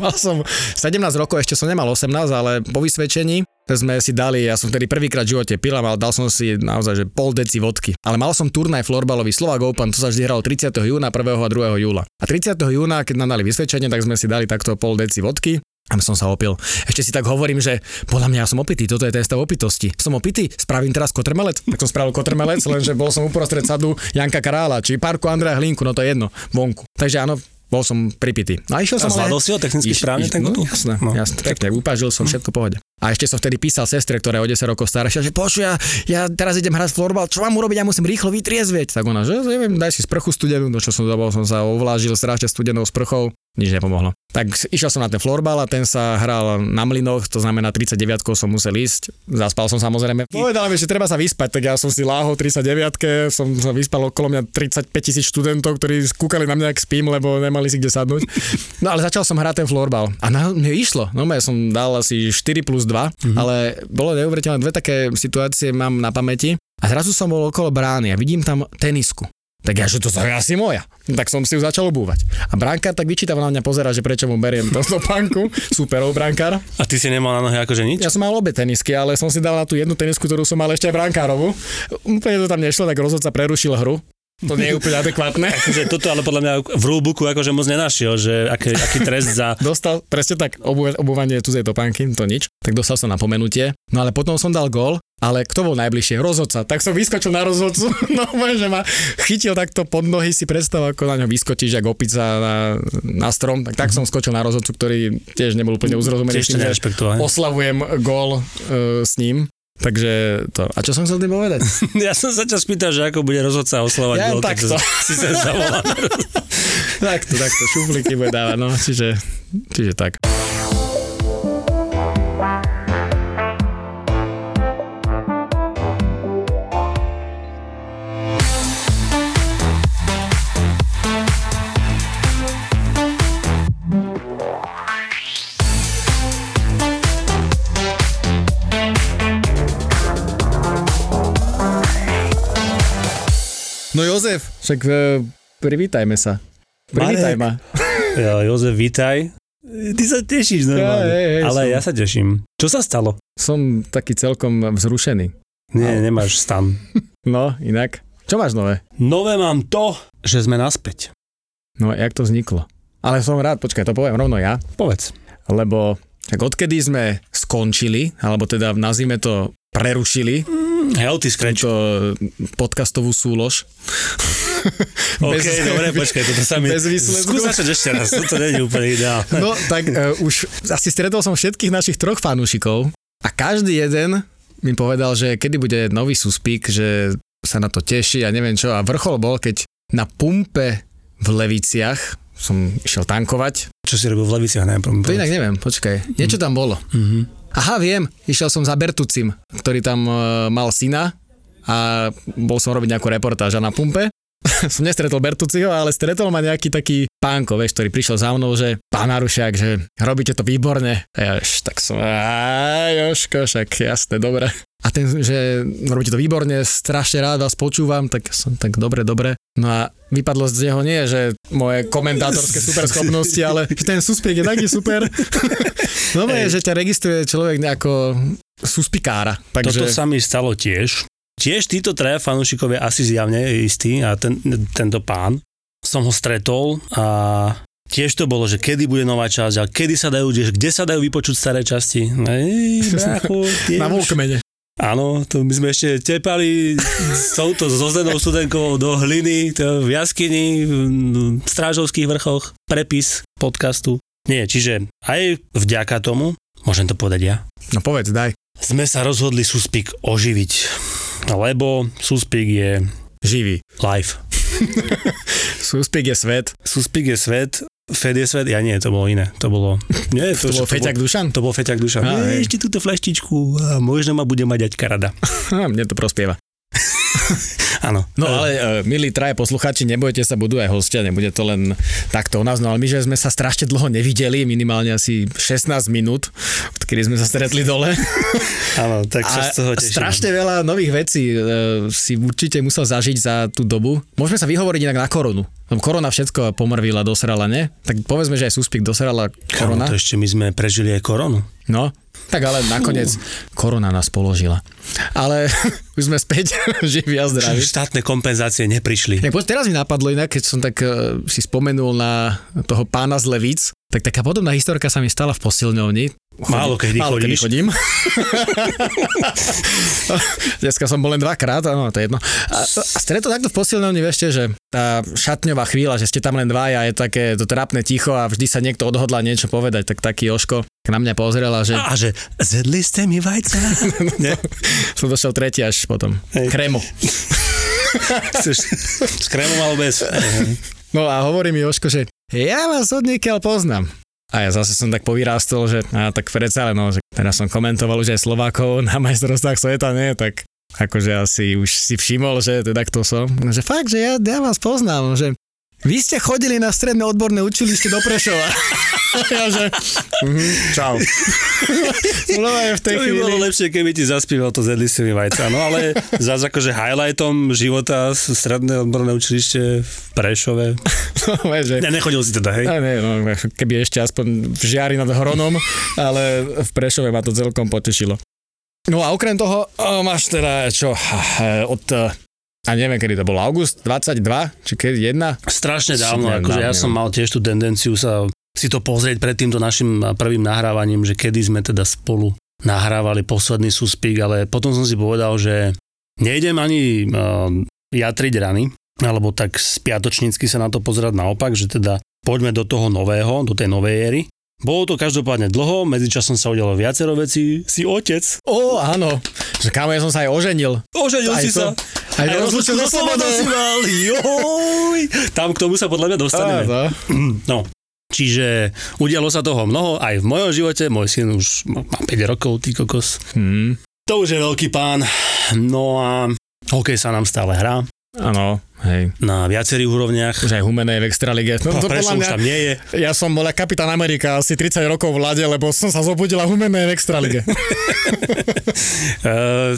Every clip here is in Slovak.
Mal som 17 rokov, ešte som nemal 18, ale po vysvedčení sme si dali, ja som vtedy prvýkrát v živote pil, ale dal som si naozaj že pol deci vodky. Ale mal som turnaj florbalový Slovak Open, to sa vždy hralo 30. júna, 1. a 2. júla. A 30. júna, keď nám dali vysvedčenie, tak sme si dali takto pol deci vodky a som sa opil. Ešte si tak hovorím, že podľa mňa ja som opitý, toto je ten stav opitosti. Som opitý, spravím teraz kotrmelec. Tak som spravil kotrmelec, lenže bol som uprostred sadu Janka Karála, či parku Andreja Hlinku, no to je jedno, vonku. Takže áno, bol som pripitý. No a išiel som ale... si ho technicky iš, správne? Iš, no, jasné, no. jasné, pekne, upážil som, všetko pohode. A ešte som vtedy písal sestre, ktorá je o 10 rokov staršia, že počuj, ja, ja teraz idem hrať florbal, čo mám urobiť, ja musím rýchlo vytriezvieť. Tak ona, že neviem, daj si sprchu studenú, no čo som zabol, som sa ovlážil strašne studenou sprchou, nič nepomohlo. Tak išiel som na ten florbal a ten sa hral na mlynoch, to znamená 39 som musel ísť. Zaspal som samozrejme. Povedal mi, že treba sa vyspať, tak ja som si láhol 39 som sa vyspal okolo mňa 35 tisíc študentov, ktorí kúkali na mňa, ak spím, lebo nemali si kde sadnúť. No ale začal som hrať ten florbal a na mne išlo. No ja som dal asi 4 plus 2, mm-hmm. ale bolo neuveriteľné dve také situácie mám na pamäti. A zrazu som bol okolo brány a vidím tam tenisku. Tak ja, že to je asi moja. Tak som si ju začal obúvať. A brankár tak vyčítavo na mňa pozera, že prečo mu beriem to topánku. Superov brankár. A ty si nemal na nohe akože nič? Ja som mal obe tenisky, ale som si dal na tú jednu tenisku, ktorú som mal ešte aj brankárovú. Úplne to tam nešlo, tak rozhodca prerušil hru. To nie je úplne adekvátne. akože toto ale podľa mňa v rulebooku akože moc nenašiel, že aký, aký trest za... Dostal presne tak obu, obúvanie cudzej topánky, to nič. Tak dostal som na pomenutie. No ale potom som dal gól ale kto bol najbližšie? Rozhodca. Tak som vyskočil na rozhodcu, no že ma chytil takto pod nohy, si predstav, ako na ňo vyskočíš, ako opica na, na strom. Tak, tak som skočil na rozhodcu, ktorý tiež nebol úplne uzrozumený. Tiež oslavujem gól uh, s ním. Takže to. A čo som chcel tým povedať? ja som sa ťa spýtal, že ako bude rozhodca oslavať ja, gól, takto. si sa zavolal. takto, takto, šuflíky bude dávať, no, čiže, čiže tak. No Jozef, však uh, privítajme sa. Privítaj ma. Ja, Jozef, vítaj. Ty sa tešíš normálne. Ja, hej, hej, Ale som... ja sa teším. Čo sa stalo? Som taký celkom vzrušený. Nie, Ale... nemáš stan. No, inak. Čo máš nové? Nové mám to, že sme naspäť. No, jak to vzniklo? Ale som rád, počkaj, to poviem rovno ja. Povedz. Lebo tak odkedy sme skončili, alebo teda nazvime to prerušili, mm Healthy Scratch. To podcastovú súlož. OK, bez, dobre, počkaj, toto sa mi... Bez výsledku. Skús začať ešte raz, toto nie je úplne ideálne. No, tak uh, už asi stretol som všetkých našich troch fanúšikov a každý jeden mi povedal, že kedy bude nový suspík, že sa na to teší a neviem čo. A vrchol bol, keď na pumpe v Leviciach som išiel tankovať. Čo si robil v Leviciach, neviem. To inak neviem, počkaj. Niečo tam bolo. Mm-hmm. Aha, viem, išiel som za Bertucim, ktorý tam uh, mal syna a bol som robiť nejakú reportáž a na pumpe som nestretol Bertuciho, ale stretol ma nejaký taký pánko, vieš, ktorý prišiel za mnou, že pán Arušiak, že robíte to výborne. A ja, tak som, Joško, však jasné, dobre. A ten, že robíte to výborne, strašne rád vás počúvam, tak som tak dobre, dobre. No a vypadlo z neho nie, že moje komentátorské superschopnosti, ale ten suspiek je taký super. no je, že ťa registruje človek nejako suspikára. Takže... Toto sa mi stalo tiež. Tiež títo traja fanúšikovia asi zjavne istí a ten, tento pán som ho stretol a tiež to bolo, že kedy bude nová časť a kedy sa dajú, kde sa dajú vypočuť staré časti. Ej, bráchu, Na Volkmene. Áno, to my sme ešte tepali s touto zozenou studenkou do hliny, to v jaskyni, v strážovských vrchoch, prepis podcastu. Nie, čiže aj vďaka tomu, môžem to povedať ja. No povedz, daj. Sme sa rozhodli Suspik oživiť, lebo Suspik je živý. Live. Súspik je svet. Suspik je svet, Fed je svet, ja nie, to bolo iné. To bolo... Nie, To, to bol Feťak Dušan? To bol Feťak Dušan. Á, hej. Ešte túto fleštičku a možno ma bude mať aťka rada. Mne to prospieva. Áno. No ale, uh, milí traje posluchači, nebojte sa, budú aj hostia, nebude to len takto u nás, no ale my, že sme sa strašne dlho nevideli, minimálne asi 16 minút, odkedy sme sa stretli dole. Áno, tak sa z toho teším. strašne veľa nových vecí uh, si určite musel zažiť za tú dobu. Môžeme sa vyhovoriť inak na koronu. Korona všetko pomrvila, dosrala, ne? Tak povedzme, že aj súspik dosrala korona. to ešte my sme prežili aj koronu. No, tak ale nakoniec korona nás položila. Ale už sme späť živí a zdraví. Štátne kompenzácie neprišli. Tak poď, teraz mi napadlo inak, keď som tak uh, si spomenul na toho pána z Levíc, tak taká podobná historka sa mi stala v posilňovni. Málo kedy Málo kedy chodím. Dneska som bol len dvakrát, áno, to je jedno. A, a stretol takto v posilňovni, vieš, že tá šatňová chvíľa, že ste tam len dvaja, je také to trápne ticho a vždy sa niekto odhodla niečo povedať, tak taký Joško na mňa pozrel a že A že zjedli ste mi vajca? Nie? som došiel tretí až potom. Hej. Kremo. Chceš s krémom alebo bez? No a hovorí mi Joško, že ja vás od niekiaľ poznám. A ja zase som tak povyrástol, že a tak predsa no, že teraz som komentoval už aj Slovákov na majstrovstvách sveta, nie, tak akože asi už si všimol, že teda kto som. No, že fakt, že ja, ja vás poznám, že vy ste chodili na stredné odborné učilište do Prešova. ja, že mhm, čau. no aj v tej To by chvíli. bolo lepšie, keby ti zaspieval to zjedli mi vajca. No ale zase akože highlightom života z stredné odborné učilište v Prešove. No, že Ne, nechodil si teda, hej? Ja, nie, no, keby ešte aspoň v žiari nad Hronom, ale v Prešove ma to celkom potešilo. No a okrem toho máš teda čo, eh, od, eh, a neviem, kedy to bol, august 22, či kedy jedna? Strašne dávno, Super, akože ja dávno. som mal tiež tú tendenciu sa si to pozrieť pred týmto našim prvým nahrávaním, že kedy sme teda spolu nahrávali posledný súspik, ale potom som si povedal, že nejdem ani uh, jatriť rany, alebo tak spiatočnícky sa na to pozerať naopak, že teda poďme do toho nového, do tej novej éry. Bolo to každopádne dlho, medzičasom sa udialo viacero vecí. Si otec. Ó, áno, že kámo, ja som sa aj oženil. Oženil Aj si to. sa. Aj rozlúčil so slobodou. si mal. Joj. Tam k tomu sa podľa mňa dostaneme. Áno. No, čiže udialo sa toho mnoho aj v mojom živote. Môj syn už má 5 rokov, ty kokos. Hm, To už je veľký pán. No a hokej sa nám stále hrá áno, hej. na viacerých úrovniach. Už aj Humenej v Extralige. No, to podľa už tam nie je. ja som bol ako kapitán Amerika asi 30 rokov v lade, lebo som sa zobudila v Humenej v Extralige. Uh,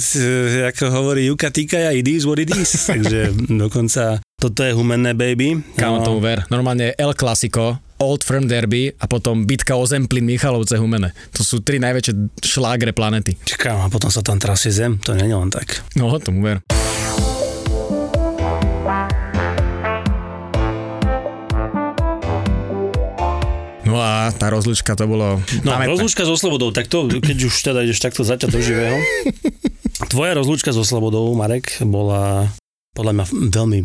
ako hovorí Juka Tikaja, it is what it is. Takže dokonca toto je humenné baby. Kámo No, tomu ver. Normálne El Clasico, Old Firm Derby a potom bitka o Zemplín Michalovce Humene. To sú tri najväčšie šlágre planety. Kámo, a potom sa tam trasie zem, to nie je len tak. No, tomu ver. No a tá rozlučka to bolo... No, pamätné. rozlúčka so Slobodou, tak to, keď už teda ideš takto zaťať do živého. Tvoja rozlúčka so Slobodou, Marek, bola podľa mňa veľmi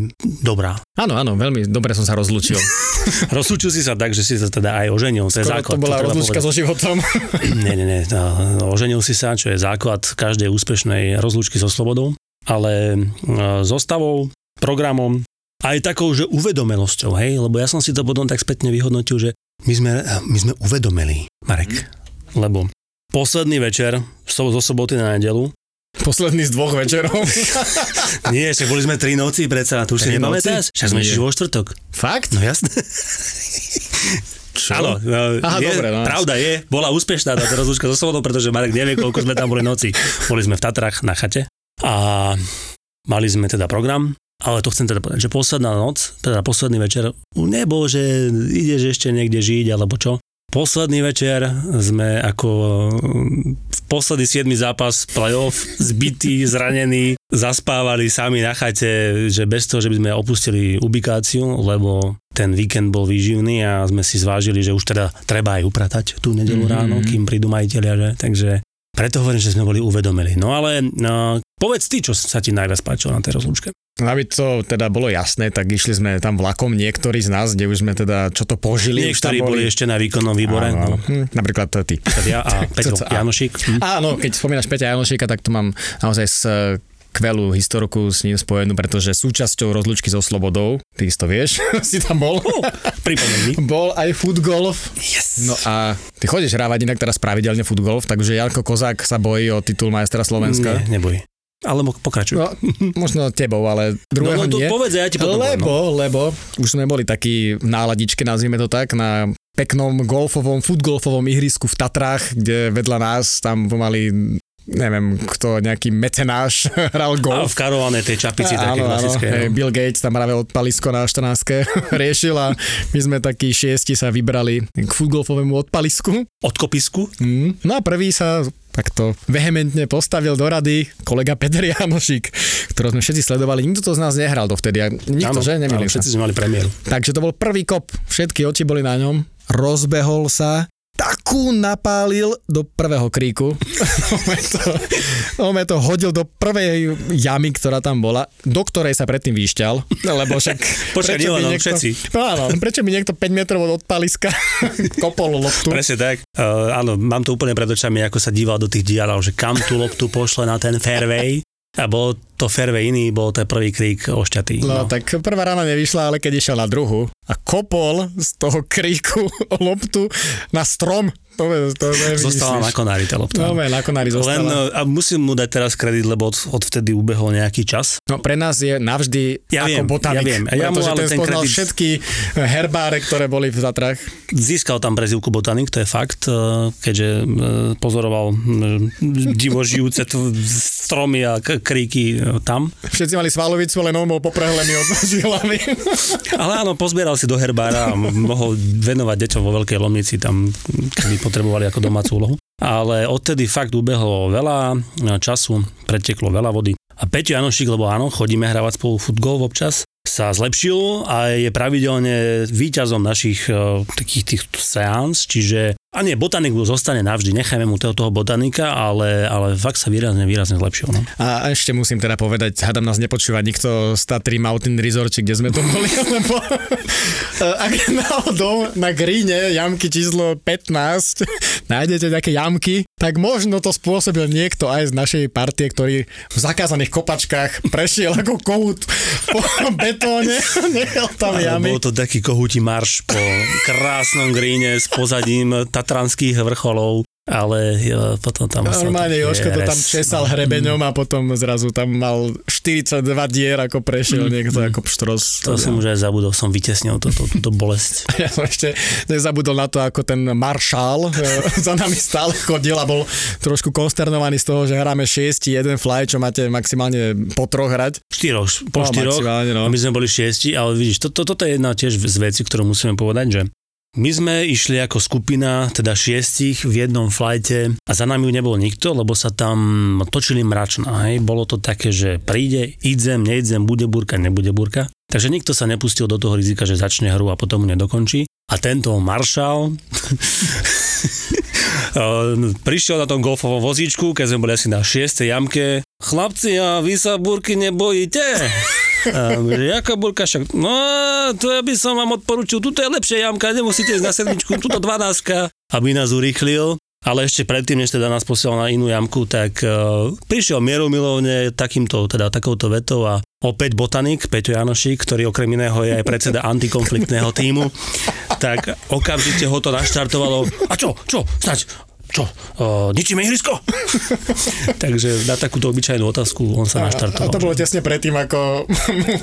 dobrá. Áno, áno, veľmi dobre som sa rozlúčil. Rozlúčil si sa tak, že si sa teda aj oženil, to je Skoro základ. to bola treba rozlúčka so životom. Nie, nie, nie, no, oženil si sa, čo je základ každej úspešnej rozlúčky so Slobodou, ale e, zostavou, programom, aj takou, že uvedomelosťou, hej, lebo ja som si to potom tak spätne vyhodnotil, že my sme, my sme uvedomili, Marek, lebo posledný večer so, zo soboty na nedelu Posledný z dvoch večerov. Nie, však boli sme tri noci predsa, to už si nepamätáš? Však sme išli vo štvrtok. Fakt? No jasné. Čo? Áno, no, Aha, je, dobre, no. pravda je, bola úspešná tá rozlúčka so sobodou, pretože Marek nevie, koľko sme tam boli noci. Boli sme v Tatrách na chate a mali sme teda program, ale to chcem teda povedať, že posledná noc, teda posledný večer, nebol, že ideš ešte niekde žiť alebo čo. Posledný večer sme ako v posledný 7. zápas playoff, zbytí, zranení, zaspávali sami na chate, že bez toho, že by sme opustili ubikáciu, lebo ten víkend bol výživný a sme si zvážili, že už teda treba aj upratať tú nedelu Mhm. ráno, kým prídu majiteľia, že? Takže preto hovorím, že sme boli uvedomili. No ale no, povedz ty, čo sa ti najviac páčilo na tej rozlúčke. Aby to teda bolo jasné, tak išli sme tam vlakom niektorí z nás, kde už sme teda čo to požili. Niektorí boli ešte na výkonnom výbore, Áno, no. Hm, napríklad ty. ja a Peťo Janošik. Hm? Áno, keď spomínaš Peťa Janošíka, tak to mám naozaj s eh, skvelú historku s ním spojenú, pretože súčasťou rozlučky so Slobodou, ty to vieš, si tam bol. Oh, pripomeň Bol aj futgolf. Yes. No a ty chodíš hrávať inak teraz pravidelne futgolf, takže Janko Kozák sa bojí o titul majstra Slovenska. Nie, neboj. Ale mo- pokračuj. No, možno tebou, ale druhého no, no to nie. povedz, ja ti potom lebo, no. lebo už sme boli takí v náladičke, nazvime to tak, na peknom golfovom, futgolfovom ihrisku v Tatrách, kde vedľa nás tam pomaly neviem, kto, nejaký mecenáš hral A golf. v karovanej tej čapici také klasické. hej, no. Bill Gates tam práve odpalisko na 14 riešil a my sme takí šiesti sa vybrali k futgolfovému odpalisku. Od kopisku? Mm. No a prvý sa takto vehementne postavil do rady kolega Peter Janošik, ktorého sme všetci sledovali. Nikto to z nás nehral dovtedy. a Nikto, Áno, že? áno, Nemýlim sa. všetci sme mali premiéru. Takže to bol prvý kop. Všetky oči boli na ňom. Rozbehol sa takú napálil do prvého kríku. on, to, on to hodil do prvej jamy, ktorá tam bola, do ktorej sa predtým vyšťal, lebo však... Počkaj, nie len on, všetci. No áno, prečo mi niekto 5 metrov od odpaliska kopol loptu? Presne tak. Uh, áno, mám to úplne pred očami, ako sa díval do tých dialov, že kam tú loptu pošle na ten fairway. A bol to fairway iný, bol to prvý krík ošťatý. No, tak prvá rána nevyšla, ale keď išiel na druhú a kopol z toho kríku loptu na strom, to, to Zostala na konári tá lopta. No, na konári Len, zostala. uh, a musím mu dať teraz kredit, lebo od, od vtedy ubehol nejaký čas. No pre nás je navždy Ja ako viem, botanik, ja viem. Ja mu ale ten ten kredit- všetky herbáre, ktoré boli v Tatrách. Získal tam prezivku botanik, to je fakt, uh, keďže uh, pozoroval divožijúce stromy a kríky tam. Všetci mali svalovicu, len on bol poprehlený od hlavy. Ale áno, pozbieral si do herbára a mohol venovať deťom vo Veľkej Lomnici tam, keby potrebovali ako domácu úlohu. Ale odtedy fakt ubehlo veľa času, preteklo veľa vody. A Peťo Janošik, lebo áno, chodíme hravať spolu futgol občas, sa zlepšil a je pravidelne víťazom našich uh, takých tých seans, čiže a nie, botanik mu zostane navždy, nechajme mu toho, botanika, ale, ale fakt sa výrazne, výrazne zlepšil. No. A ešte musím teda povedať, hádam nás nepočúva nikto z Tatry Mountain Resort, kde sme to boli, lebo ak náhodou na gríne jamky číslo 15 nájdete nejaké jamky, tak možno to spôsobil niekto aj z našej partie, ktorý v zakázaných kopačkách prešiel ako kohút po betóne, nechal tam jamy. Bol to taký kohúti marš po krásnom gríne s pozadím tatranských vrcholov, ale jo, potom tam... Normálne Joško to tam česal hrebeňom a potom zrazu tam mal 42 dier, ako prešiel niekto ako pštros. To som už aj zabudol, som vytesnil túto, túto bolesť. Ja som ešte nezabudol na to, ako ten maršál e, za nami stále chodil a bol trošku konsternovaný z toho, že hráme 6 jeden fly, čo máte maximálne po troch hrať. Štyroch, po No, štyroch, no. my sme boli šiesti, ale vidíš, to, to, toto je jedna tiež z vecí, ktorú musíme povedať, že my sme išli ako skupina, teda šiestich v jednom flajte a za nami nebol nikto, lebo sa tam točili mračná. Hej. Bolo to také, že príde, idem, neidem, bude burka, nebude burka. Takže nikto sa nepustil do toho rizika, že začne hru a potom nedokončí. A tento maršál prišiel na tom golfovom vozíčku, keď sme boli asi na 6. jamke. Chlapci, a vy sa burky nebojíte? Jaká burka však? No, to ja by som vám odporučil, tuto je lepšia jamka, nemusíte ísť na sedmičku, tuto 12, aby nás urýchlil. Ale ešte predtým, než teda nás posielal na inú jamku, tak uh, prišiel mieromilovne takýmto, teda takouto vetou a opäť botanik, Peťo Janošik, ktorý okrem iného je aj predseda antikonfliktného týmu, tak okamžite ho to naštartovalo. A čo, čo, stať, čo, uh, ničíme ihrisko? Takže na takúto obyčajnú otázku on sa A naštartoval. to bolo tesne predtým, ako mu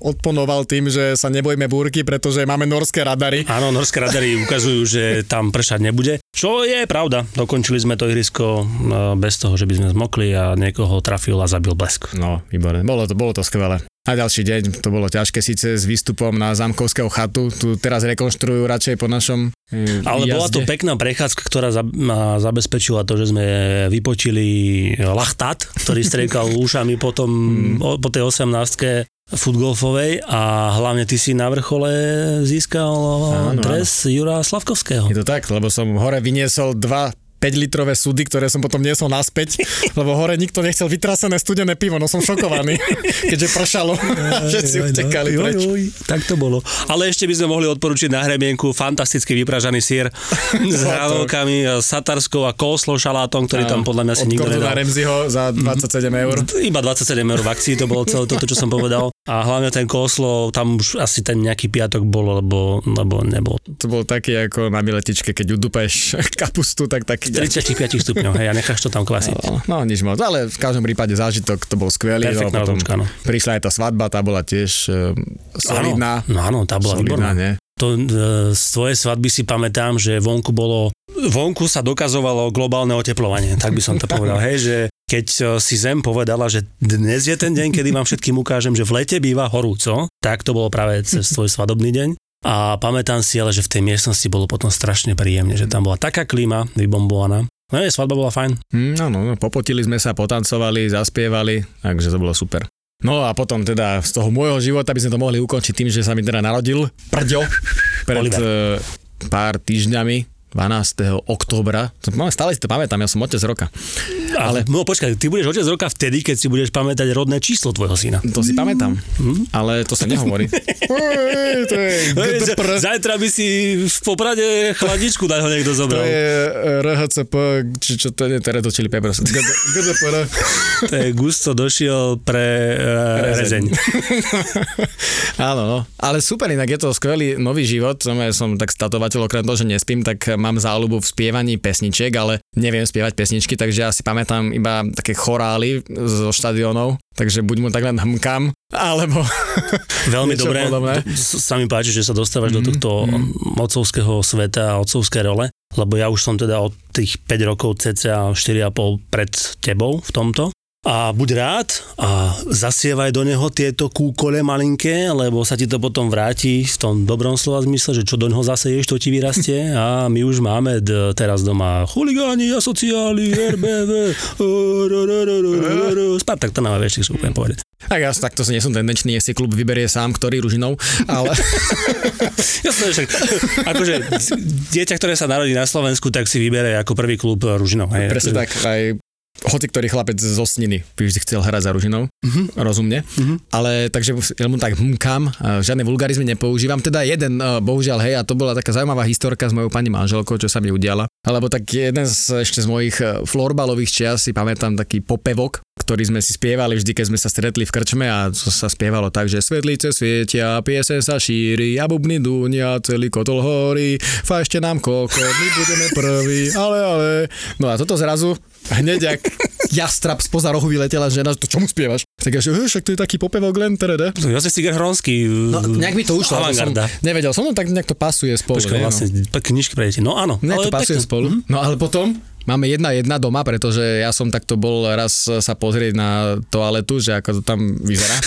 odponoval tým, že sa nebojme búrky, pretože máme norské radary. Áno, norské radary ukazujú, že tam pršať nebude. Čo je pravda. Dokončili sme to ihrisko e, bez toho, že by sme zmokli a niekoho trafil a zabil blesk. No, výborné. Bolo to, bolo to skvelé. A ďalší deň, to bolo ťažké síce s výstupom na Zamkovského chatu, tu teraz rekonštruujú radšej po našom e, Ale bola to pekná prechádzka, ktorá za, a zabezpečila to, že sme vypočili lachtát, ktorý striekal ušami potom o, po tej 18 futgolfovej a hlavne ty si na vrchole získal Áno, dres Jura Slavkovského. Je to tak, lebo som hore vyniesol dva 5-litrové sudy, ktoré som potom niesol naspäť, lebo hore nikto nechcel vytrasené studené pivo, no som šokovaný, keďže pršalo, že si utekali preč. Tak to bolo. Ale ešte by sme mohli odporučiť na hrebienku fantasticky vypražaný sír s hranolkami, satarskou a koslo šalátom, ktorý tam podľa mňa si Od nikto nedal. Ramseyho za 27 eur. Iba 27 eur v akcii, to bolo celé toto, čo som povedal. A hlavne ten koslo, tam už asi ten nejaký piatok bol, lebo, lebo nebol. To bol taký ako na miletičke, keď udupeš kapustu, tak taký... 35 stupňov, hej, a necháš to tam kvasiť. No, no, nič moc, ale v každom prípade zážitok to bol skvelý. Perfektná potom no. prišla aj tá svadba, tá bola tiež uh, solidná. Áno, no áno, tá bola solidná, výborná. nie? To, e, z tvojej svadby si pamätám, že vonku bolo, vonku sa dokazovalo globálne oteplovanie, tak by som to povedal, hej, že keď e, si Zem povedala, že dnes je ten deň, kedy vám všetkým ukážem, že v lete býva horúco, tak to bolo práve cez tvoj svadobný deň. A pamätám si ale, že v tej miestnosti bolo potom strašne príjemne, že tam bola taká klíma vybombovaná. No je, svadba bola fajn. Mm, No, no, popotili sme sa, potancovali, zaspievali, takže to bolo super. No a potom teda z toho môjho života by sme to mohli ukončiť tým, že sa mi teda narodil prďo pred Oliver. e, pár týždňami, 12. októbra. To- No, stále si to pamätám, ja som otec roka. Ale no počkaj, ty budeš otec roka vtedy, keď si budeš pamätať rodné číslo tvojho syna. To si pamätám, ale to sa nehovorí. To. Zajtra by si v Poprade chladičku na ho niekto To zobral. je e, RHCP, či čo to je, Red Hot Chili Peppers. GDPR. To je Gusto došiel pre uh, rezeň. Áno, no. Ale super, inak je to skvelý nový život. Som, ja som tak statovateľ, okrem toho, že nespím, tak mám záľubu v spievaní pesničiek, ale neviem spievať pesničky, takže ja si pamätám iba také chorály zo štadionov, takže buď mu tak len hmkam, alebo Veľmi dobre. podobné. Sa mi páči, že sa dostávaš do tohto otcovského sveta a otcovskej role, lebo ja už som teda od tých 5 rokov cca 4,5 pred tebou v tomto. A buď rád a zasievaj do neho tieto kúkole malinké, lebo sa ti to potom vráti v tom dobrom slova zmysle, že čo do neho zaseješ, to ti vyrastie a my už máme d- teraz doma chuligáni, asociáli, RBV, Spartak to nám vieš, si úplne povedať. tak ja takto nie som tendenčný, si klub vyberie sám, ktorý ružinou, ale Jasné, však akože dieťa, ktoré sa narodí na Slovensku, tak si vybere ako prvý klub Ružinov. Hej. presne tak, aj hoci ktorý chlapec zo Sniny by vždy chcel hrať za Ružinou, Mhm. rozumne. Ale takže ja mu tak hmkam, a žiadne vulgarizmy nepoužívam. Teda jeden, eh, bohužiaľ, hej, a to bola taká zaujímavá historka s mojou pani manželkou, čo sa mi udiala. Alebo tak jeden z, ešte z mojich eh, florbalových čias si pamätám taký popevok, ktorý sme si spievali vždy, keď sme sa stretli v krčme a to sa spievalo tak, že svetlice svietia, piesen sa šíri a bubny dúnia, celý kotol horí, fajšte nám koko, my budeme prví, ale ale. No a toto zrazu hneď jak jastrap spoza rohu vyletela žena, to čomu spievaš? Tak ja, že "Hej, však to je taký popevok len teda. Jozef Siger Hronský. No, nejak mi to ušlo, som nevedel som, no tak nejak to pasuje spolu. Počkaj, no. vlastne, no. knižky pre deti. No áno. Ne, to ale pasuje pekne. spolu. No ale potom máme jedna jedna doma, pretože ja som takto bol raz sa pozrieť na toaletu, že ako to tam vyzerá.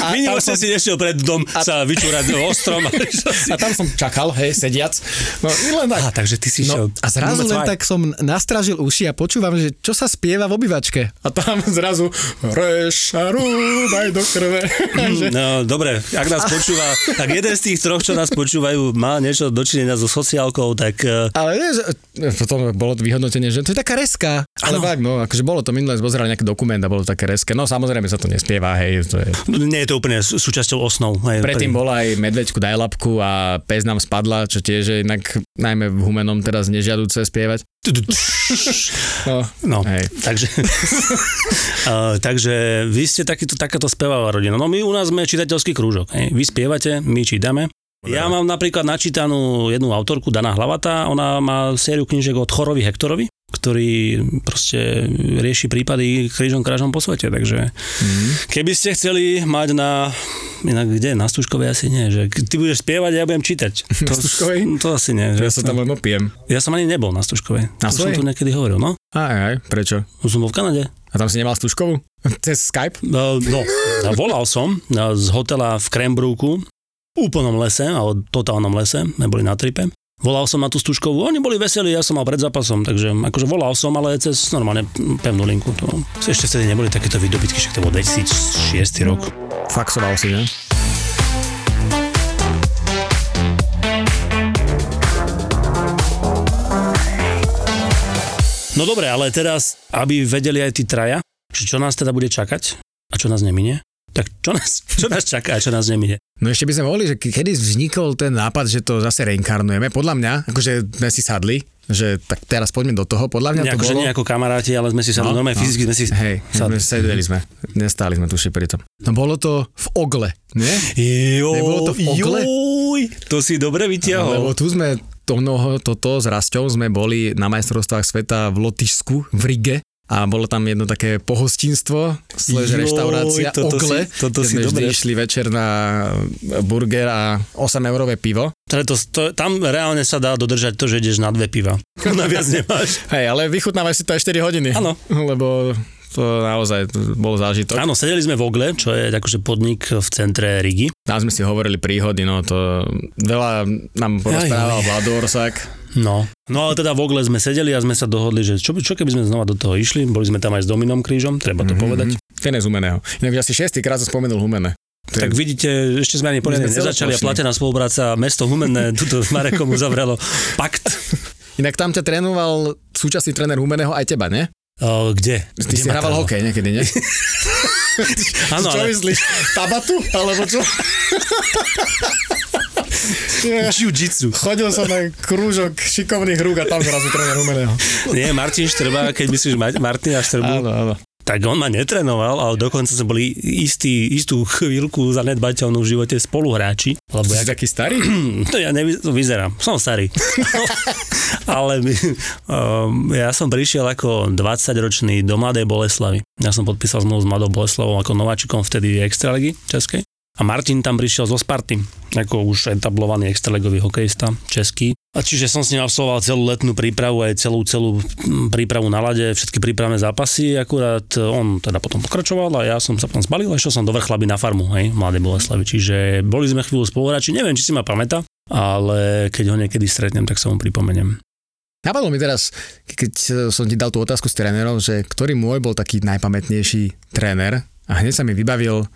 a, tam Vynimočne som, si nešiel pred dom sa vyčúrať ostrom. a si- a tam som čakal, hej, sediac. No len tak. Á, takže ty si No, šiel. a zrazu len tak som nastražil uši a počúvam, že čo sa spieva v obývačke. A tam zrazu reša rúbaj do krve. že, No dobre, ak nás počúva, tak jeden z tých troch, čo nás počúvajú, má niečo dočinenia so sociálkou, tak eh, ale potom bolo to vyhodnotenie, že to je taká reska. Ale fakt, no, akože bolo to minulé, sme pozerali nejaký dokument a bolo to také reské. No samozrejme sa to nespieva, hej, to je. nie je to úplne sú- súčasťou osnov. Hej, Predtým Pre- bola aj medveďku daj labku a pes nám spadla, čo tiež je inak najmä v humenom teraz nežiaduce spievať. No, No, hej. takže, uh, takže vy ste takýto, takáto spevavá rodina. No my u nás sme čitateľský krúžok. Hej. Vy spievate, my čítame. Ja mám napríklad načítanú jednu autorku, Dana Hlavata, ona má sériu knižek od Chorovi Hektorovi, ktorý proste rieši prípady krížom krážom po svete, takže Mm. keby ste chceli mať na, inak kde, na Stužkovej asi nie, že ty budeš spievať a ja budem čítať. To, Stužkovej? To asi nie. Ja Že sa tam len opiem. ja som ani nebol na Stužkovej. Na som svojej? tu niekedy hovoril, no. Aj, aj, prečo? Som bol v Kanade. A tam si nemal stužkovú? Cez Skype? No, no, volal som no, z hotela v Krembruku, v úplnom lese, alebo totálnom lese, neboli na tripe. Volal som na tú stužkovú, oni boli veselí, ja som mal pred zápasom, takže akože volal som, ale cez normálne pevnú linku. To, ešte vtedy neboli takéto výdobytky, však to bol 2006 rok. Faxoval si, že? No dobre, ale teraz, aby vedeli aj tí traja, že čo nás teda bude čakať a čo nás neminie, tak čo nás, čo nás čaká a čo nás neminie. No ešte by sme mohli, že kedy vznikol ten nápad, že to zase reinkarnujeme. Podľa mňa, akože sme si sadli, že tak teraz poďme do toho. Podľa mňa Nie, to bolo... nie ako kamaráti, ale sme si sa No, no, normálne no. fyzicky sme si Hej, sadli. sedeli sme. Nestáli sme tuši pri tom. No bolo to v Ogle, nie? Jo, Nebolo to v Ogle? Joj, to si dobre Lebo vytiahol. tu sme to mnoho, toto s Rasťou sme boli na majstrovstvách sveta v Lotyšsku, v Rige a bolo tam jedno také pohostinstvo, slež reštaurácia toto si- Ogle, toto kde si sme vždy dobre- išli večer na burger a 8 eurové pivo. Teda to, to, tam reálne sa dá dodržať to, že ideš na dve piva. Na viac nemáš. Hej, ale vychutnávaš si to aj 4 hodiny. Áno. Lebo to naozaj bol zážitok. Áno, sedeli sme v Ogle, čo je akože podnik v centre Rigi. Tam sme si hovorili príhody, no to veľa nám porozprával Vlado Orsak. No. No ale teda v Ogle sme sedeli a sme sa dohodli, že čo, čo keby sme znova do toho išli, boli sme tam aj s Dominom Krížom, treba to povedať. Ten je z Humeného. Inak asi šiestýkrát som spomenul Humene. Je- Tak vidíte, ešte sme ani poriadne nezačali a platená spolupráca mesto Humenné tuto Marekom uzavrelo pakt. Inak tam ťa trénoval súčasný tréner Humeného aj teba, ne? O, kde? Ty Kde si hrával hokej niekedy, ne? Áno, čo ale myslíš? Tabatu? Alebo čo? jiu-jitsu. Chodil som na krúžok šikovných rúk a tam zrazu tréner Humeného. Nie, Martin Štrba, keď myslíš Ma- Martina Štrbu, Áno, áno. Tak on ma netrenoval, ale dokonca sme boli istý, istú chvíľku zanedbateľnú v živote spoluhráči. Lebo ja, taký starý? to ja nevy, to vyzerám, som starý. ale my, um, ja som prišiel ako 20-ročný do Mladej Boleslavy. Ja som podpísal zmluvu s Mladou Boleslavou ako nováčikom vtedy Extraligy Českej. A Martin tam prišiel zo Sparty, ako už etablovaný extralegový hokejista, český. A čiže som s ním absolvoval celú letnú prípravu, aj celú, celú mm, prípravu na lade, všetky prípravné zápasy, akurát on teda potom pokračoval a ja som sa potom zbalil a išiel som do Vrchlaby na farmu, hej, v Mladej Boleslavi. Čiže boli sme chvíľu spoluhráči, neviem, či si ma pamätá, ale keď ho niekedy stretnem, tak sa mu pripomeniem. Napadlo mi teraz, keď som ti dal tú otázku s trénerom, že ktorý môj bol taký najpamätnejší tréner a hneď sa mi vybavil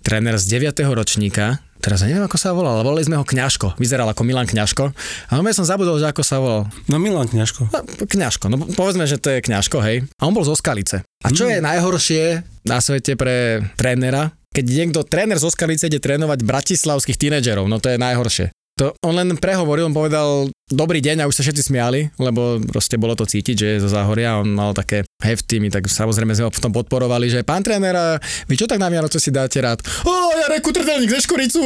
tréner z 9. ročníka, teraz neviem, ako sa volal, ale volali sme ho Kňažko, vyzeral ako Milan Kňažko a ja som zabudol, že ako sa volal. No Milan Kňažko. No, Kňažko, no povedzme, že to je Kňažko, hej. A on bol zo Skalice. A čo Mm. je najhoršie na svete pre trénera? Keď niekto, tréner zo Skalice ide trénovať bratislavských tínedžerov, no to je najhoršie. To on len prehovoril, on povedal dobrý deň a už sa všetci smiali, lebo proste bolo to cítiť, že je zo Záhoria, on mal také hefty, my tak samozrejme sme ho v tom podporovali, že pán tréner, a vy čo tak na Vianoce si dáte rád? O, ja reku trdelník ze Škoricu!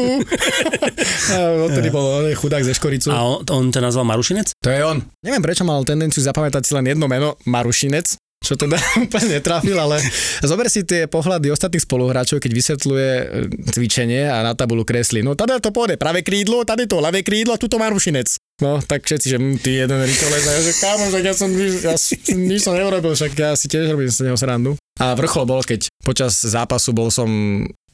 a odtedy bol on chudák ze Škoricu. A on, on to nazval Marušinec? To je on. Neviem, prečo mal tendenciu zapamätať si len jedno meno, Marušinec, čo teda úplne netrafil, ale zober si tie pohľady ostatných spoluhráčov, keď vysvetľuje e, cvičenie a na tabulu kreslí. No tady to pôjde pravé krídlo, tady to ľavé krídlo a tuto Marušinec. No, tak všetci, že hm, ty jeden rýcholez, a ja že kámo, že ja som ja s- nič som neurobil, však ja si tiež robím z neho srandu. A vrchol bol, keď počas zápasu bol som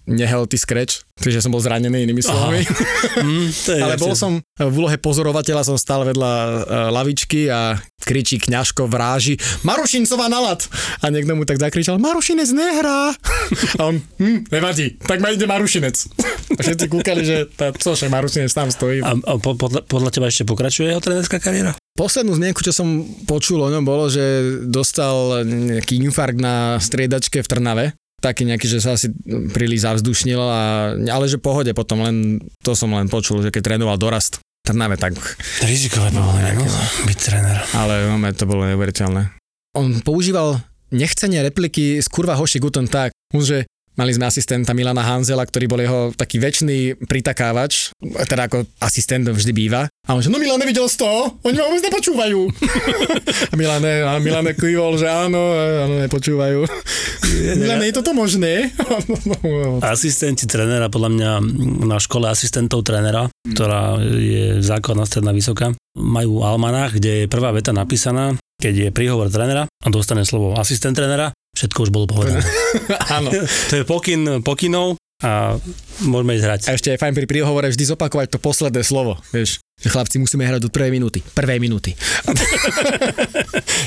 nehealthy scratch, čiže som bol zranený inými slovami. Mm, Ale bol som v úlohe pozorovateľa, som stál vedľa uh, lavičky a kričí kňažko vráži Marušincová nalad. A niekto mu tak zakričal Marušinec nehrá. A on, hm, nevadí, tak ma ide Marušinec. A všetci kúkali, že tá, čo, že Marušinec tam stojí. A, a po, podľa, podľa teba ešte pokračuje jeho trénerská kariéra? Poslednú zmienku, čo som počul o ňom, bolo, že dostal nejaký infarkt na striedačke v Trnave. Taký nejaký, že sa asi príliš zavzdušnil, a, ale že pohode potom, len to som len počul, že keď trénoval dorast Trnave, tak Rizikové povolenie, no, byť tréner. Ale no, to bolo neuveriteľné. On používal nechcenie repliky z kurva hoši guten tak, že mali sme asistenta Milana Hanzela, ktorý bol jeho taký väčší pritakávač, teda ako asistent vždy býva. A on že, no Milan nevidel z toho, oni ma vôbec nepočúvajú. a Milane, a Milane kývol, že áno, áno, nepočúvajú. Milane, je toto možné? Asistenti trénera, podľa mňa na škole asistentov trénera, ktorá je základná stredná vysoká, majú almanách, kde je prvá veta napísaná, keď je príhovor trénera a dostane slovo asistent trénera, všetko už bolo povedané. áno. to je pokyn pokynov a môžeme ísť hrať. A ešte je fajn pri príhovore vždy zopakovať to posledné slovo, vieš. Že chlapci musíme hrať od prvej minúty. Prvej minúty.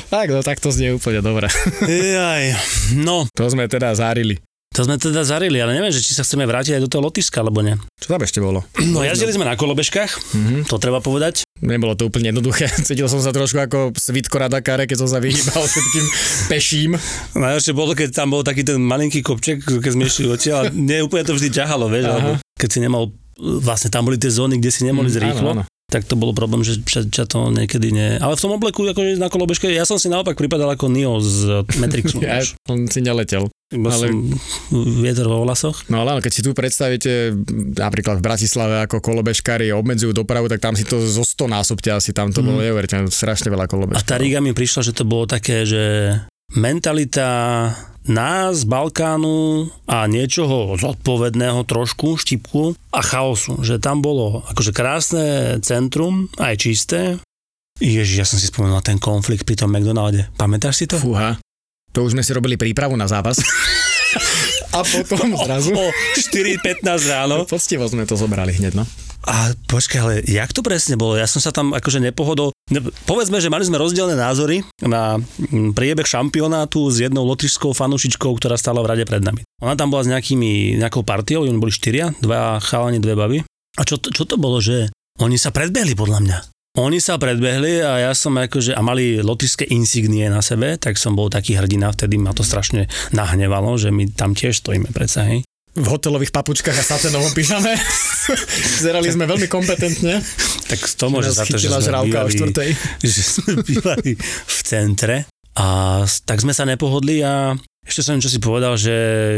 tak, no tak to znie úplne dobre. Jaj, no, To sme teda zárili. to sme teda zarili, ale neviem, že či sa chceme vrátiť aj do toho lotiska, alebo nie. Čo tam ešte bolo? No jazdili sme na kolobežkách, Mhm. to treba povedať. Nebolo to úplne jednoduché. Cítil som sa trošku ako svitko radakáre, keď som sa vyhýbal všetkým peším. Najhoršie bolo, keď tam bol taký ten malinký kopček, keď sme išli odtiaľ, nie úplne to vždy ťahalo, vieš, alebo keď si nemal, vlastne tam boli tie zóny, kde si nemohli ísť rýchlo. Áno, áno tak to bolo problém, že ťa to niekedy nie... Ale v tom obleku, akože na kolobežke, ja som si naopak pripadal ako Neo z Matrixu. ja som si neletel. ale... vietor vo vlasoch. No ale keď si tu predstavíte napríklad v Bratislave ako kolobežkári obmedzujú dopravu, tak tam si to zo 100 násobte asi tam to mm. bolo neuveriteľné, strašne veľa kolobežkárov. A tá Riga mi prišla, že to bolo také, že mentalita nás, Balkánu a niečoho zodpovedného trošku, štipku a chaosu. Že tam bolo akože krásne centrum, aj čisté. Ježiš, ja som si spomenul ten konflikt pri tom McDonalde. Pamätáš si to? Fúha. To už sme si robili prípravu na zápas. a potom zrazu... O, o 4.15 ráno. Poctivo sme to zobrali hneď, no. A počkaj, ale jak to presne bolo? Ja som sa tam akože nepohodol. Povedzme, že mali sme rozdielne názory na mm, priebeh šampionátu s jednou lotišskou fanúšičkou, ktorá stála v rade pred nami. Ona tam bola s nejakými, nejakou partiou, oni boli štyria, dva chalani, dve baby. A čo to, čo to bolo, že oni sa predbehli podľa mňa. Oni sa predbehli a ja som akože, a mali lotišské insignie na sebe, tak som bol taký hrdina, vtedy ma to strašne nahnevalo, že my tam tiež stojíme predsa, hej v hotelových papučkách a saténovom pyžame. Zerali sme veľmi kompetentne. Tak to môže za to, že sme, bývali, že sme bývali v centre a tak sme sa nepohodli a ešte som čo si povedal, že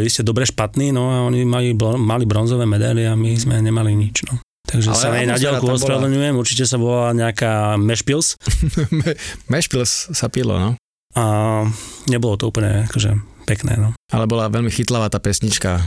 vy ste dobre špatní, no a oni mali, mali bronzové medaily a my sme nemali nič, no. Takže Ale sa aj na diálku ospravedlňujem, určite sa bola nejaká mešpils. mešpils sa pilo, no. A nebolo to úplne akože pekné. No. Ale bola veľmi chytlavá tá pesnička e,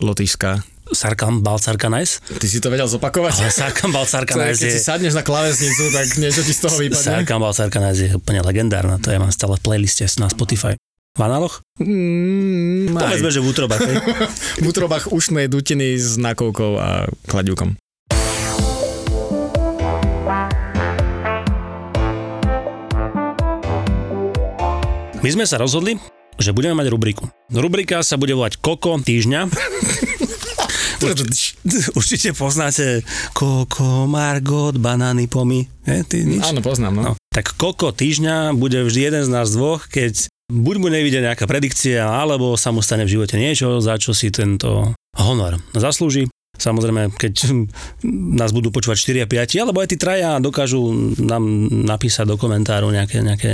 lotyšská. Sarkam Balcarkanajs. Ty si to vedel zopakovať? Ale Sarkam Balcarkanajs je... Keď si sadneš na klavesnicu, tak niečo ti z toho vypadne. Sarkam Balcarkanajs je úplne legendárna, to ja mám stále v playliste na Spotify. V análoch? Mm, Povedzme, že v útrobách. v útrobách ušnej dutiny s nakovkou a kladivkom. My sme sa rozhodli, že budeme mať rubriku. Rubrika sa bude volať Koko týždňa. Určite poznáte Koko, Margot, banány, pomy. Je, ty nič? Áno, poznám. No. no. Tak Koko týždňa bude vždy jeden z nás dvoch, keď buď mu nevidie nejaká predikcia, alebo sa mu stane v živote niečo, za čo si tento honor zaslúži. Samozrejme, keď nás budú počúvať 4 a 5, alebo aj tí traja dokážu nám napísať do komentáru nejaké, nejaké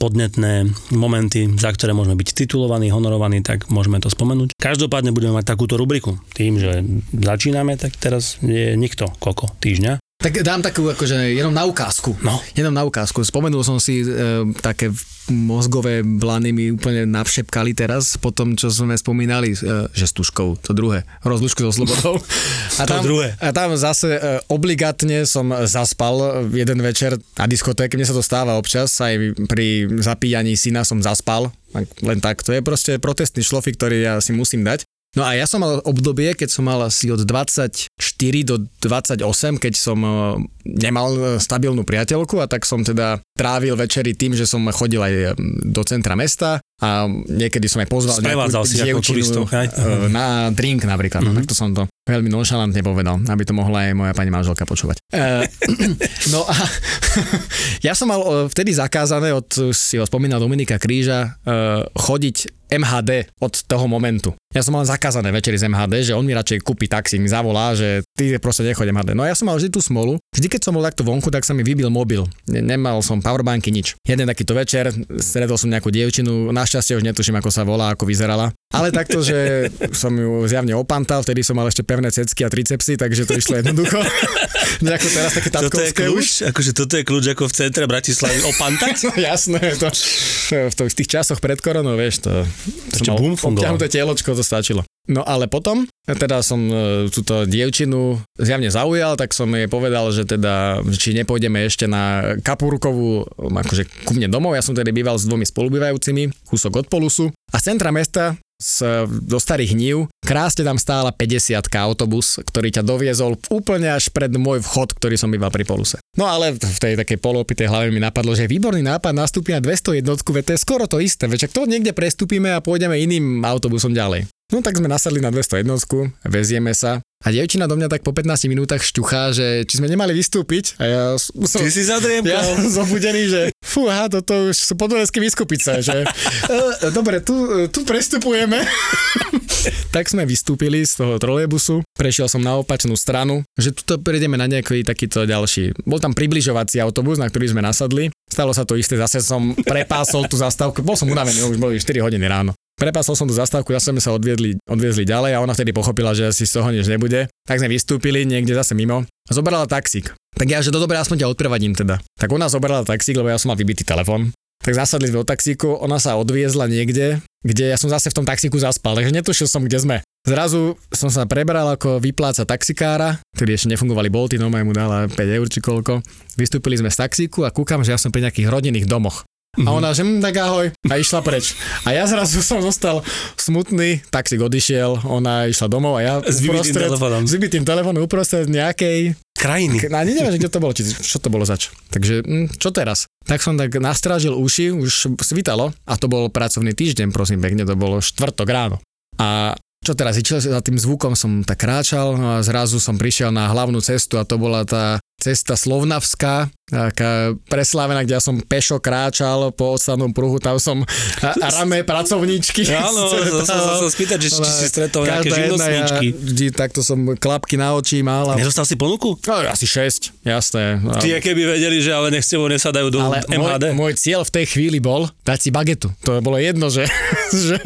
podnetné momenty, za ktoré môžeme byť titulovaní, honorovaní, tak môžeme to spomenúť. Každopádne budeme mať takúto rubriku. Tým, že začíname, tak teraz je nikto koko týždňa. Tak dám takú akože jenom na ukázku. No. Jenom na ukázku. Spomenul som si e, také mozgové blany mi úplne navšepkali teraz po tom, čo sme spomínali, e, že s tuškou, to druhé, rozlučku so slobodou. A tam, to druhé. A tam zase e, obligátne som zaspal jeden večer na diskotéke, mne sa to stáva občas, aj pri zapíjaní syna som zaspal, len tak, to je proste protestný šlofik, ktorý ja si musím dať. No a ja som mal obdobie, keď som mal asi od 24 do 28, keď som e, nemal e, stabilnú priateľku a tak som teda trávil večery tým, že som chodil aj e, do centra mesta a niekedy som aj pozval nejakú si dievčinu na drink napríklad. Mm-hmm. No, takto som to veľmi nonšalantne povedal, aby to mohla aj moja pani manželka počúvať. no a ja som mal vtedy zakázané od, si ho spomínal Dominika Kríža, chodiť MHD od toho momentu. Ja som mal zakázané večery z MHD, že on mi radšej kúpi taxi, mi zavolá, že ty proste nechoď MHD. No ja som mal vždy tú smolu. Vždy, keď som bol takto vonku, tak sa mi vybil mobil. Nemal som powerbanky, nič. Jeden takýto večer, stretol som nejakú dievčinu, našťastie už netuším, ako sa volá, ako vyzerala. Ale takto, že som ju zjavne opantal, vtedy som mal ešte pevné cecky a tricepsy, takže to išlo jednoducho. Nejako teraz také tatkovské toto je kľúč, už. Akože toto je kľúč ako v centre Bratislavy opantať? no, jasné, to, to, v tých časoch pred koronou, vieš, to, to som mal obťahnuté tieločko, to stačilo. No ale potom, teda som e, túto dievčinu zjavne zaujal, tak som jej povedal, že teda, či nepôjdeme ešte na Kapurkovú, akože ku mne domov, ja som tedy býval s dvomi spolubývajúcimi, kúsok od Polusu. A z centra mesta z, do starých hnív. Krásne tam stála 50 autobus, ktorý ťa doviezol úplne až pred môj vchod, ktorý som býval pri Poluse. No ale v tej takej polopitej hlave mi napadlo, že výborný nápad nastúpiť na 201, veď to je skoro to isté, veď to niekde prestúpime a pôjdeme iným autobusom ďalej. No tak sme nasadli na 201, vezieme sa A dievčina do mňa tak po 15 minútach šťuchá, že či sme nemali vystúpiť. A ja som, Ty si zadriemkal. ja som zobudený, že fúha, toto už sú podunajské vyskupice, že e, dobre, tu, tu prestupujeme. tak sme vystúpili z toho trolejbusu, prešiel som na opačnú stranu, že tuto prejdeme na nejaký takýto ďalší. Bol tam približovací autobus, na ktorý sme nasadli. Stalo sa to isté, zase som prepásol tú zastávku, bol som unavený, už boli 4 hodiny ráno. Prepásol som tú zastávku, zase sme sa odviedli, odviezli ďalej a ona vtedy pochopila, že asi z toho nič nebude. Tak sme vystúpili niekde zase mimo zobrala taxík. Tak ja, že do dobre, aspoň ťa odprevadím teda. Tak ona zobrala taxík, lebo ja som mal vybitý telefón. Tak zasadli sme do taxíku, ona sa odviezla niekde, kde ja som zase v tom taxíku zaspal, takže netušil som, kde sme. Zrazu som sa prebral ako vypláca taxikára, ktorý ešte nefungovali bolty, no mu dala 5 eur či koľko. Vystúpili sme z taxíku a kúkam, že ja som pri nejakých rodinných domoch. A ona, že hm, tak ahoj, a išla preč. A ja zrazu som zostal smutný, taxík odišiel, ona išla domov a ja S vybitým telefónom. S vybitým telefónom uprostred nejakej Krajiny. a neviem, že kde to bolo, či, čo to bolo zač. Takže, hm, čo teraz? Tak som tak nastrážil uši, už svítalo a to bol pracovný týždeň, prosím pekne, to bolo štvrtok ráno. A čo teraz, išiel za tým zvukom som tak kráčal no a zrazu som prišiel na hlavnú cestu a to bola tá cesta Slovnavská, taká preslávená, kde ja som pešo kráčal po odstavnom pruhu, tam som ramé pracovníčky. Áno, to som sa spýtať, že či si stretol nejaké živnostníčky. Ja, vždy takto som klapky na očí mal. A... Nedostal si ponuku? No, asi 6, jasné. Ty, keby vedeli, že ale nech s tebou nesadajú do ale MHD. môj, môj cieľ v tej chvíli bol dať si bagetu. To bolo jedno, že, že,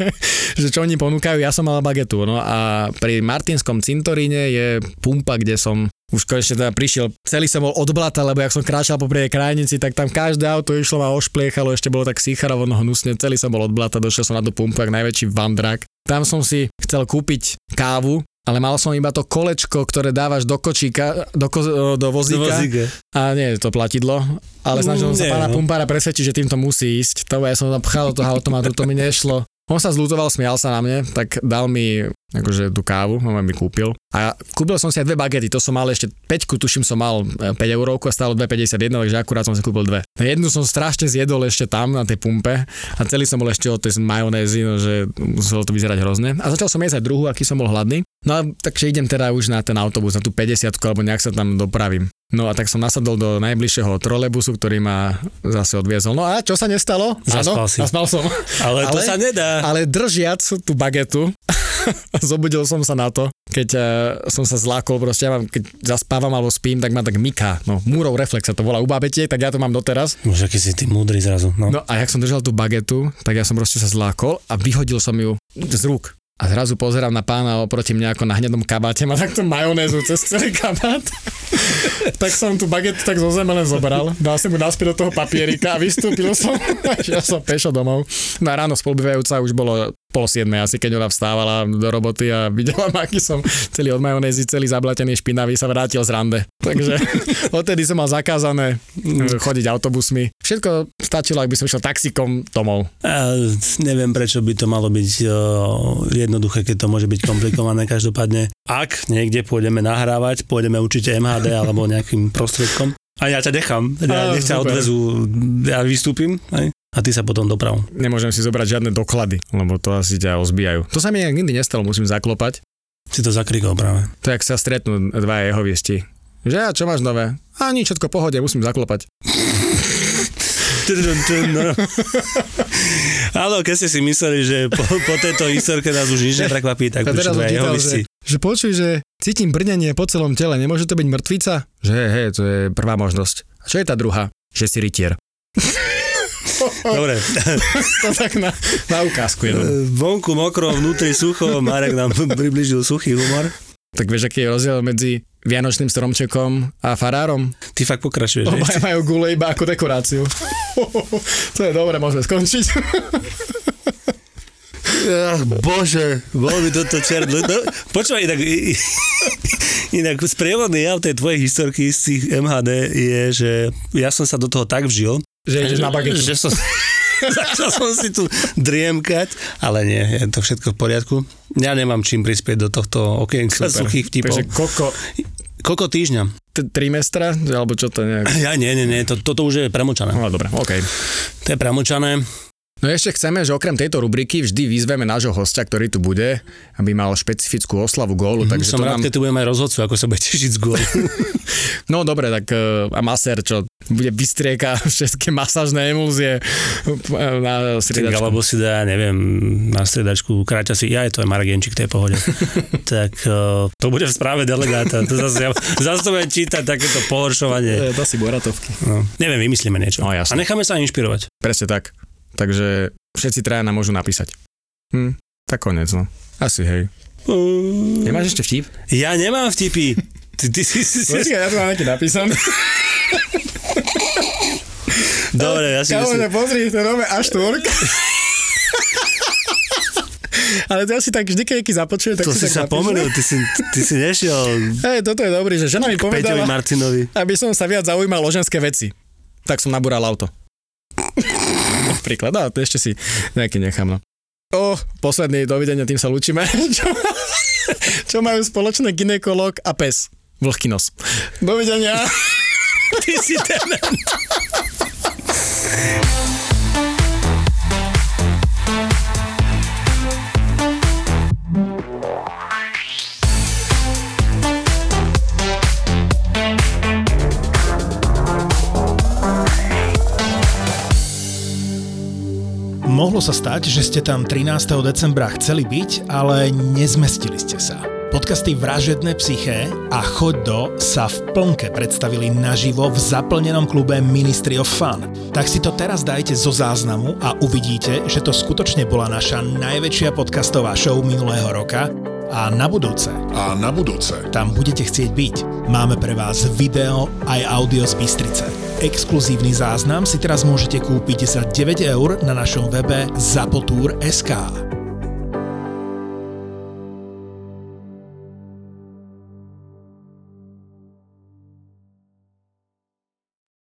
že čo oni ponúkajú, ja som mal bagetu. No a pri Martinskom cintoríne je pumpa, kde som už konečne teda prišiel, celý som bol od blata, lebo jak som kráčal po prvej krajnici, tak tam každé auto išlo ma ošpliechalo, ešte bolo tak sicharovo no hnusne, celý som bol od blata, došiel som na tú pumpu, jak najväčší vandrak. Tam som si chcel kúpiť kávu, ale mal som iba to kolečko, ktoré dávaš do kočíka, do, ko, do Do vozíka. vozíka. A nie je to platidlo, ale snažil som sa pána no. pumpára presvedčiť, že týmto musí ísť. To ja som napchal do toho automatu, to mi nešlo. On sa zľutoval, smial sa na mne, tak dal mi akože tú kávu, on mi kúpil. A kúpil som si aj dve bagety, to som mal ešte 5, tuším som mal e, 5 eurovku a stálo 2,51, takže akurát som si kúpil dve. A jednu som strašne zjedol ešte tam na tej pumpe a celý som bol ešte od tej majonézy, no, že muselo to vyzerať hrozne. A začal som jesť aj druhú, aký som bol hladný. No a takže idem teda už na ten autobus, na tú 50 alebo nejak sa tam dopravím. No a tak som nasadol do najbližšieho trolejbusu, ktorý ma zase odviezol. No a čo sa nestalo? Zaspal si. zaspal som. Ale, to Ale- sa nedá. Ale držiac tú bagetu, zobudil som sa na to, keď uh, som sa zlákol, proste ja mám, keď zaspávam alebo spím, tak ma tak myká. No, múrov reflex sa to volá u babetiek, tak ja to mám doteraz. Môže, aký si ty múdry zrazu. No. No a jak som držal tú bagetu, tak ja som proste sa zlákol a vyhodil som ju z rúk. A zrazu pozerám na pána oproti mňa ako na hnedom kabáte, má takto majonézu cez celý kabát. tak som tú bagetu tak zo zeme len zobral, dal som mu naspäť do toho papierika a vystúpil som. ja som pešo domov. No a ráno spolubývajúca už bolo pol siedmej asi, keď ona vstávala do roboty a videla ma, aký som celý od majonézy, celý zablatený, špinavý, sa vrátil z rande. Takže odtedy som mal zakázané eh, chodiť autobusmi. Všetko stačilo, ak by som šiel taxikom domov. A neviem, prečo by to malo byť uh, jednoduché, keď to môže byť komplikované. Každopádne, ak niekde pôjdeme nahrávať, pôjdeme určite MHD alebo nejakým prostriedkom. A ja ťa nechám, ja nech ťa odvezú, ja vystúpim aj, a ty sa potom doprav. Nemôžem si zobrať žiadne doklady, lebo to asi ťa ozbijajú. To sa mi nikdy nestalo, musím zaklopať. Si to zakrikol práve. To jak sa stretnú dva jeho viesti. Že a čo máš nové? A nič, všetko pohode, musím zaklopať. No. Áno, keď ste si mysleli, že po, po tejto historke nás už nič neprekvapí, tak už aj jeho visti. že, počuj, že cítim brnenie po celom tele, nemôže to byť mŕtvica? Že hej, hej, to je prvá možnosť. A čo je tá druhá? Že si rytier. Dobre, To tak na, na ukázku jenom. vonku mokro, vnútri sucho, Marek nám približil suchý humor. Tak vieš, aký je rozdiel medzi Vianočným stromčekom a farárom? Ty fakt pokračuješ. Obaja majú gule iba ako dekoráciu. to je dobre, môžeme skončiť. Ach, bože, bol by toto čert. No, počúvaj, inak, inak sprievodný jav tej tvojej historky z tých MHD je, že ja som sa do toho tak vžil, Že ideš na bagetu. že som, začal som si tu driemkať, ale nie, je to všetko v poriadku. Ja nemám čím prispieť do tohto okienka suchých vtipov. Takže koľko, Koľko týždňa? t- trimestra, alebo čo to nejak? Ja nie, nie, nie, to, toto už je premočané. No dobre, OK. To je premočané. No ešte chceme, že okrem tejto rubriky vždy vyzveme nášho hostia, ktorý tu bude, aby mal špecifickú oslavu gólu. Mm, takže som to rád, nám... keď tu budeme aj rozhodcu, ako sa bude tešiť z gólu. No dobre, tak uh, a masér, čo bude vystrieka všetky masážne emúzie na striedačku. alebo si dá, neviem, na striedačku kráťa si, ja je to aj Marek Jenčík, to je pohode. tak uh, to bude v správe delegáta. To zase, ja, zase to budem čítať takéto pohoršovanie. To si Boratovky. No, neviem, vymyslíme niečo. No, A necháme sa inšpirovať. Presne tak. Takže všetci traja nám môžu napísať. Hm, tak konec, no. Asi hej. Nemáš ešte vtip? Ja nemám vtipy. Ty, ty, ty, ty, ty, ja tu mám nejaký napísaný. Dobre, ja si myslím... pozri, to robí až tvorka. Ale to ja si tak vždy, keď započujem, tak To si sa pomenul, ty si, ty si nešiel Hej, toto je dobrý, že žena mi Peťovi povedala, Marcinovi. aby som sa viac zaujímal o ženské veci. Tak som nabúral auto. Príklad, a to ešte si nejaký nechám, no. O, posledný, dovidenia, tým sa lúčime. čo, čo majú spoločné ginekolog a pes? Vlhký nos. Dovidenia. Ty si ten... Mohlo sa stať, že ste tam 13. decembra chceli byť, ale nezmestili ste sa. Podcasty Vražedné psyché a Choď do sa v plnke predstavili naživo v zaplnenom klube Ministry of Fun. Tak si to teraz dajte zo záznamu a uvidíte, že to skutočne bola naša najväčšia podcastová show minulého roka a na budúce A na budúce. tam budete chcieť byť. Máme pre vás video aj audio z Bystrice. Exkluzívny záznam si teraz môžete kúpiť za 9 eur na našom webe zapotur.sk.